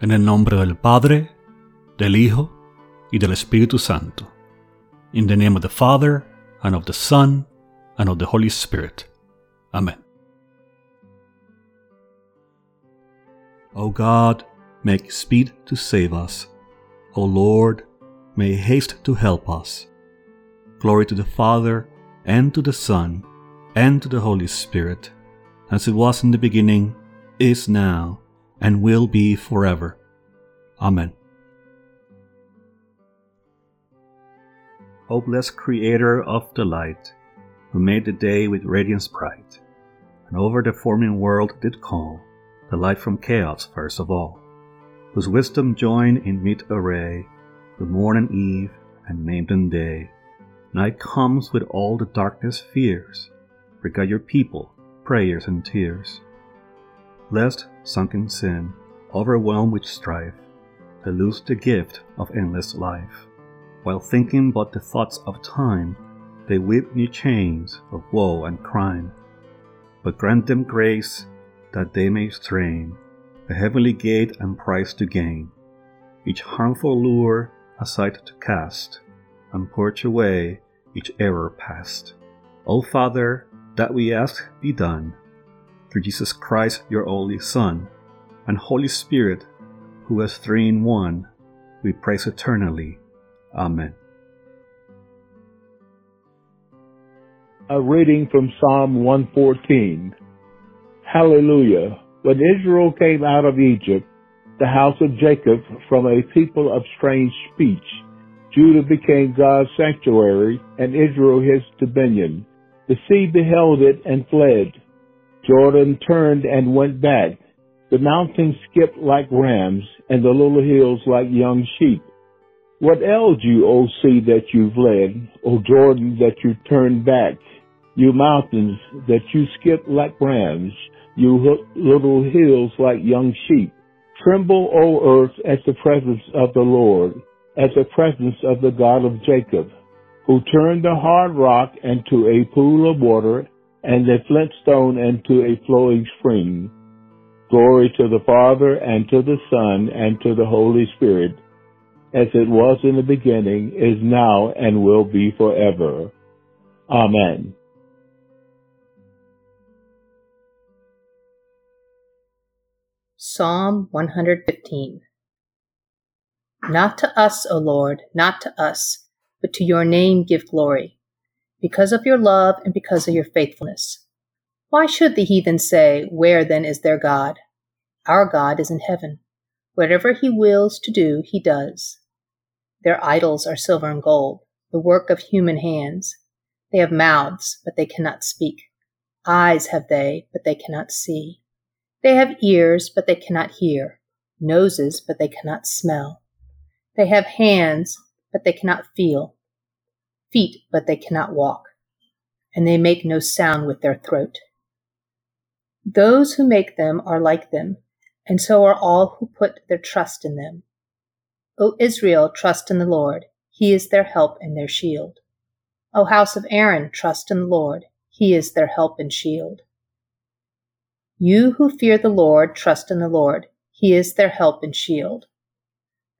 En el nombre del Padre, del Hijo y del Espíritu Santo. In the name of the Father, and of the Son, and of the Holy Spirit. Amen. O God, make speed to save us. O Lord, may haste to help us. Glory to the Father, and to the Son, and to the Holy Spirit, as it was in the beginning, is now, and will be forever. Amen. O blessed Creator of the light, who made the day with radiance bright, and over the forming world did call the light from chaos first of all, whose wisdom joined in meet array the morn and eve, and named them day. Night comes with all the darkness fears, regard your people, prayers and tears. Lest, sunk in sin, overwhelmed with strife, lose the gift of endless life. While thinking but the thoughts of time, they weave new chains of woe and crime. But grant them grace that they may strain the heavenly gate and prize to gain, each harmful lure aside to cast, and purge away each error past. O Father, that we ask be done, through Jesus Christ, your only Son, and Holy Spirit, who is three in one, we praise eternally. Amen. A reading from Psalm 114. Hallelujah. When Israel came out of Egypt, the house of Jacob from a people of strange speech, Judah became God's sanctuary and Israel his dominion. The sea beheld it and fled. Jordan turned and went back. The mountains skipped like rams and the little hills like young sheep. What ailed you, O sea, that you fled, O Jordan, that you turned back? You mountains, that you skipped like rams, you little hills like young sheep. Tremble, O earth, at the presence of the Lord, at the presence of the God of Jacob, who turned the hard rock into a pool of water and the flint stone into a flowing spring. Glory to the Father and to the Son and to the Holy Spirit, as it was in the beginning, is now, and will be forever. Amen. Psalm 115 Not to us, O Lord, not to us, but to your name give glory, because of your love and because of your faithfulness. Why should the heathen say, Where then is their God? Our God is in heaven. Whatever he wills to do, he does. Their idols are silver and gold, the work of human hands. They have mouths, but they cannot speak. Eyes have they, but they cannot see. They have ears, but they cannot hear, noses, but they cannot smell. They have hands, but they cannot feel, feet, but they cannot walk, and they make no sound with their throat. Those who make them are like them, and so are all who put their trust in them. O Israel, trust in the Lord. He is their help and their shield. O house of Aaron, trust in the Lord. He is their help and shield. You who fear the Lord, trust in the Lord. He is their help and shield.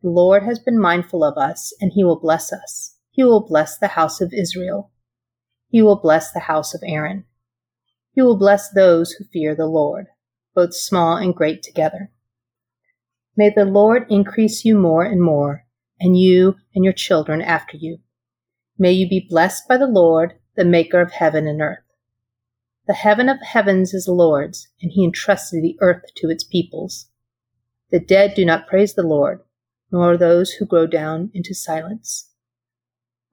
The Lord has been mindful of us, and he will bless us. He will bless the house of Israel. He will bless the house of Aaron. He will bless those who fear the Lord, both small and great together. May the Lord increase you more and more, and you and your children after you. May you be blessed by the Lord, the maker of heaven and earth. The heaven of heavens is the Lord's, and he entrusted the earth to its peoples. The dead do not praise the Lord, nor those who go down into silence.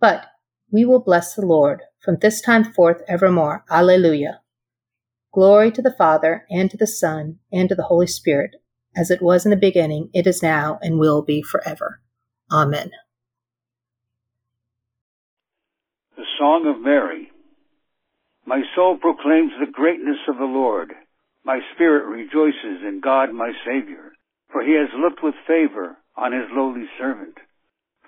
But we will bless the Lord from this time forth evermore. Alleluia. Glory to the Father, and to the Son, and to the Holy Spirit, as it was in the beginning, it is now, and will be forever. Amen. The Song of Mary. My soul proclaims the greatness of the Lord. My spirit rejoices in God my Savior, for he has looked with favor on his lowly servant.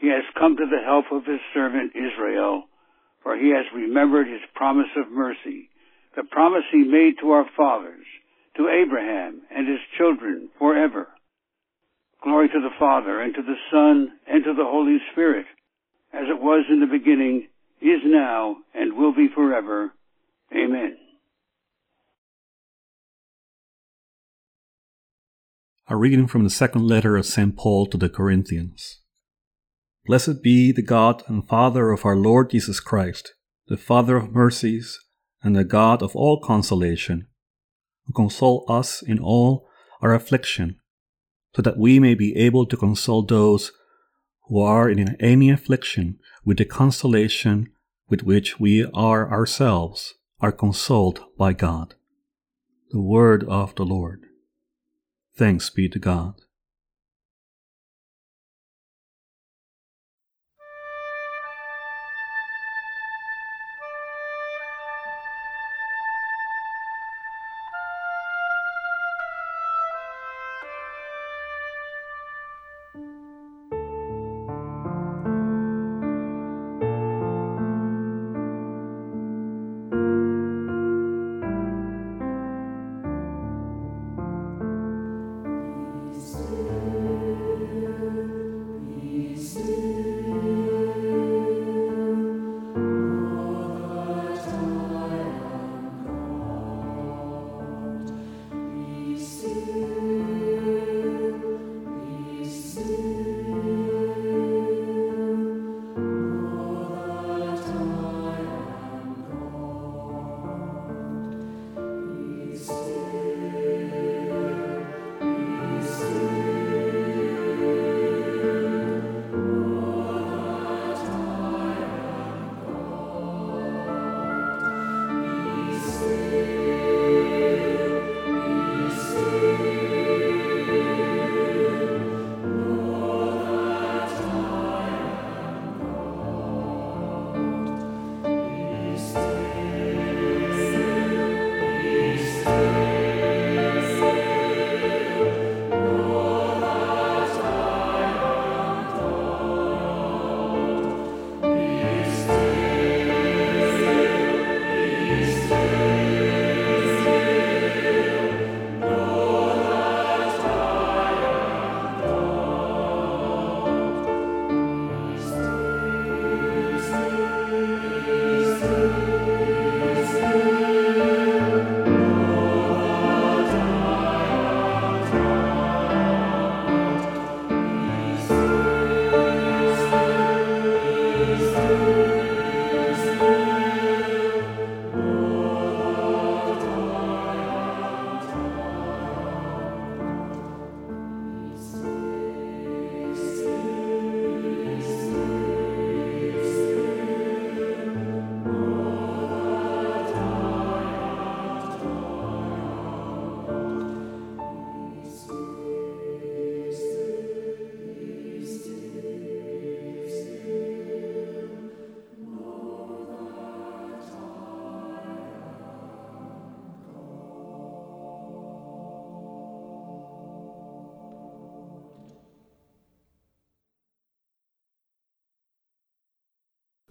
He has come to the help of his servant Israel, for he has remembered his promise of mercy, the promise he made to our fathers, to Abraham and his children forever. Glory to the Father, and to the Son, and to the Holy Spirit, as it was in the beginning, is now, and will be forever. Amen. A reading from the second letter of St. Paul to the Corinthians. Blessed be the God and Father of our Lord Jesus Christ, the Father of mercies, and the God of all consolation, who console us in all our affliction, so that we may be able to console those who are in any affliction with the consolation with which we are ourselves are consoled by God. The word of the Lord. Thanks be to God.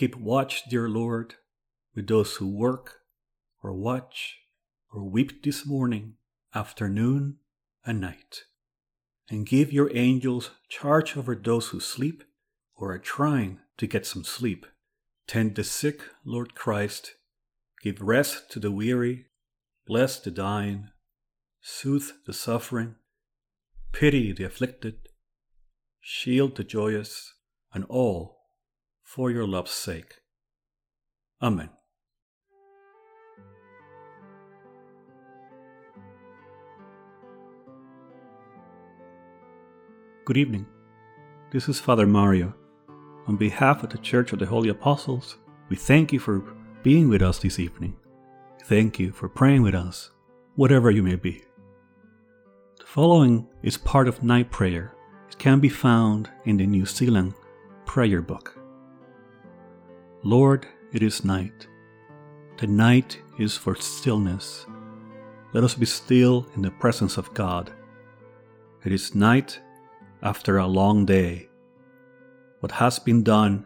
Keep watch, dear Lord, with those who work or watch or weep this morning, afternoon, and night. And give your angels charge over those who sleep or are trying to get some sleep. Tend the sick, Lord Christ. Give rest to the weary. Bless the dying. Soothe the suffering. Pity the afflicted. Shield the joyous, and all for your love's sake. Amen. Good evening. This is Father Mario. On behalf of the Church of the Holy Apostles, we thank you for being with us this evening. Thank you for praying with us, whatever you may be. The following is part of night prayer. It can be found in the New Zealand Prayer Book. Lord, it is night. The night is for stillness. Let us be still in the presence of God. It is night after a long day. What has been done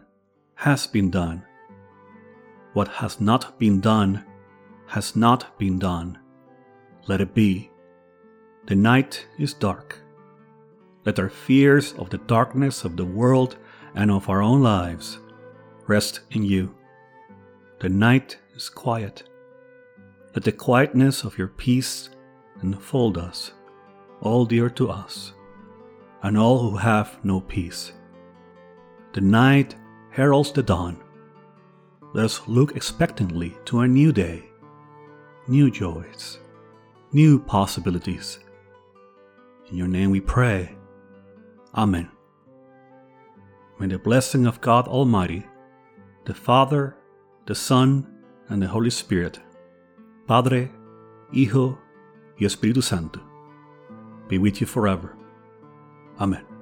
has been done. What has not been done has not been done. Let it be. The night is dark. Let our fears of the darkness of the world and of our own lives rest in you. The night is quiet. Let the quietness of your peace enfold us, all dear to us, and all who have no peace. The night heralds the dawn. Let us look expectantly to a new day, new joys, new possibilities. In your name we pray. Amen. May the blessing of God Almighty the Father, the Son, and the Holy Spirit, Padre, Hijo y Espíritu Santo, be with you forever. Amen.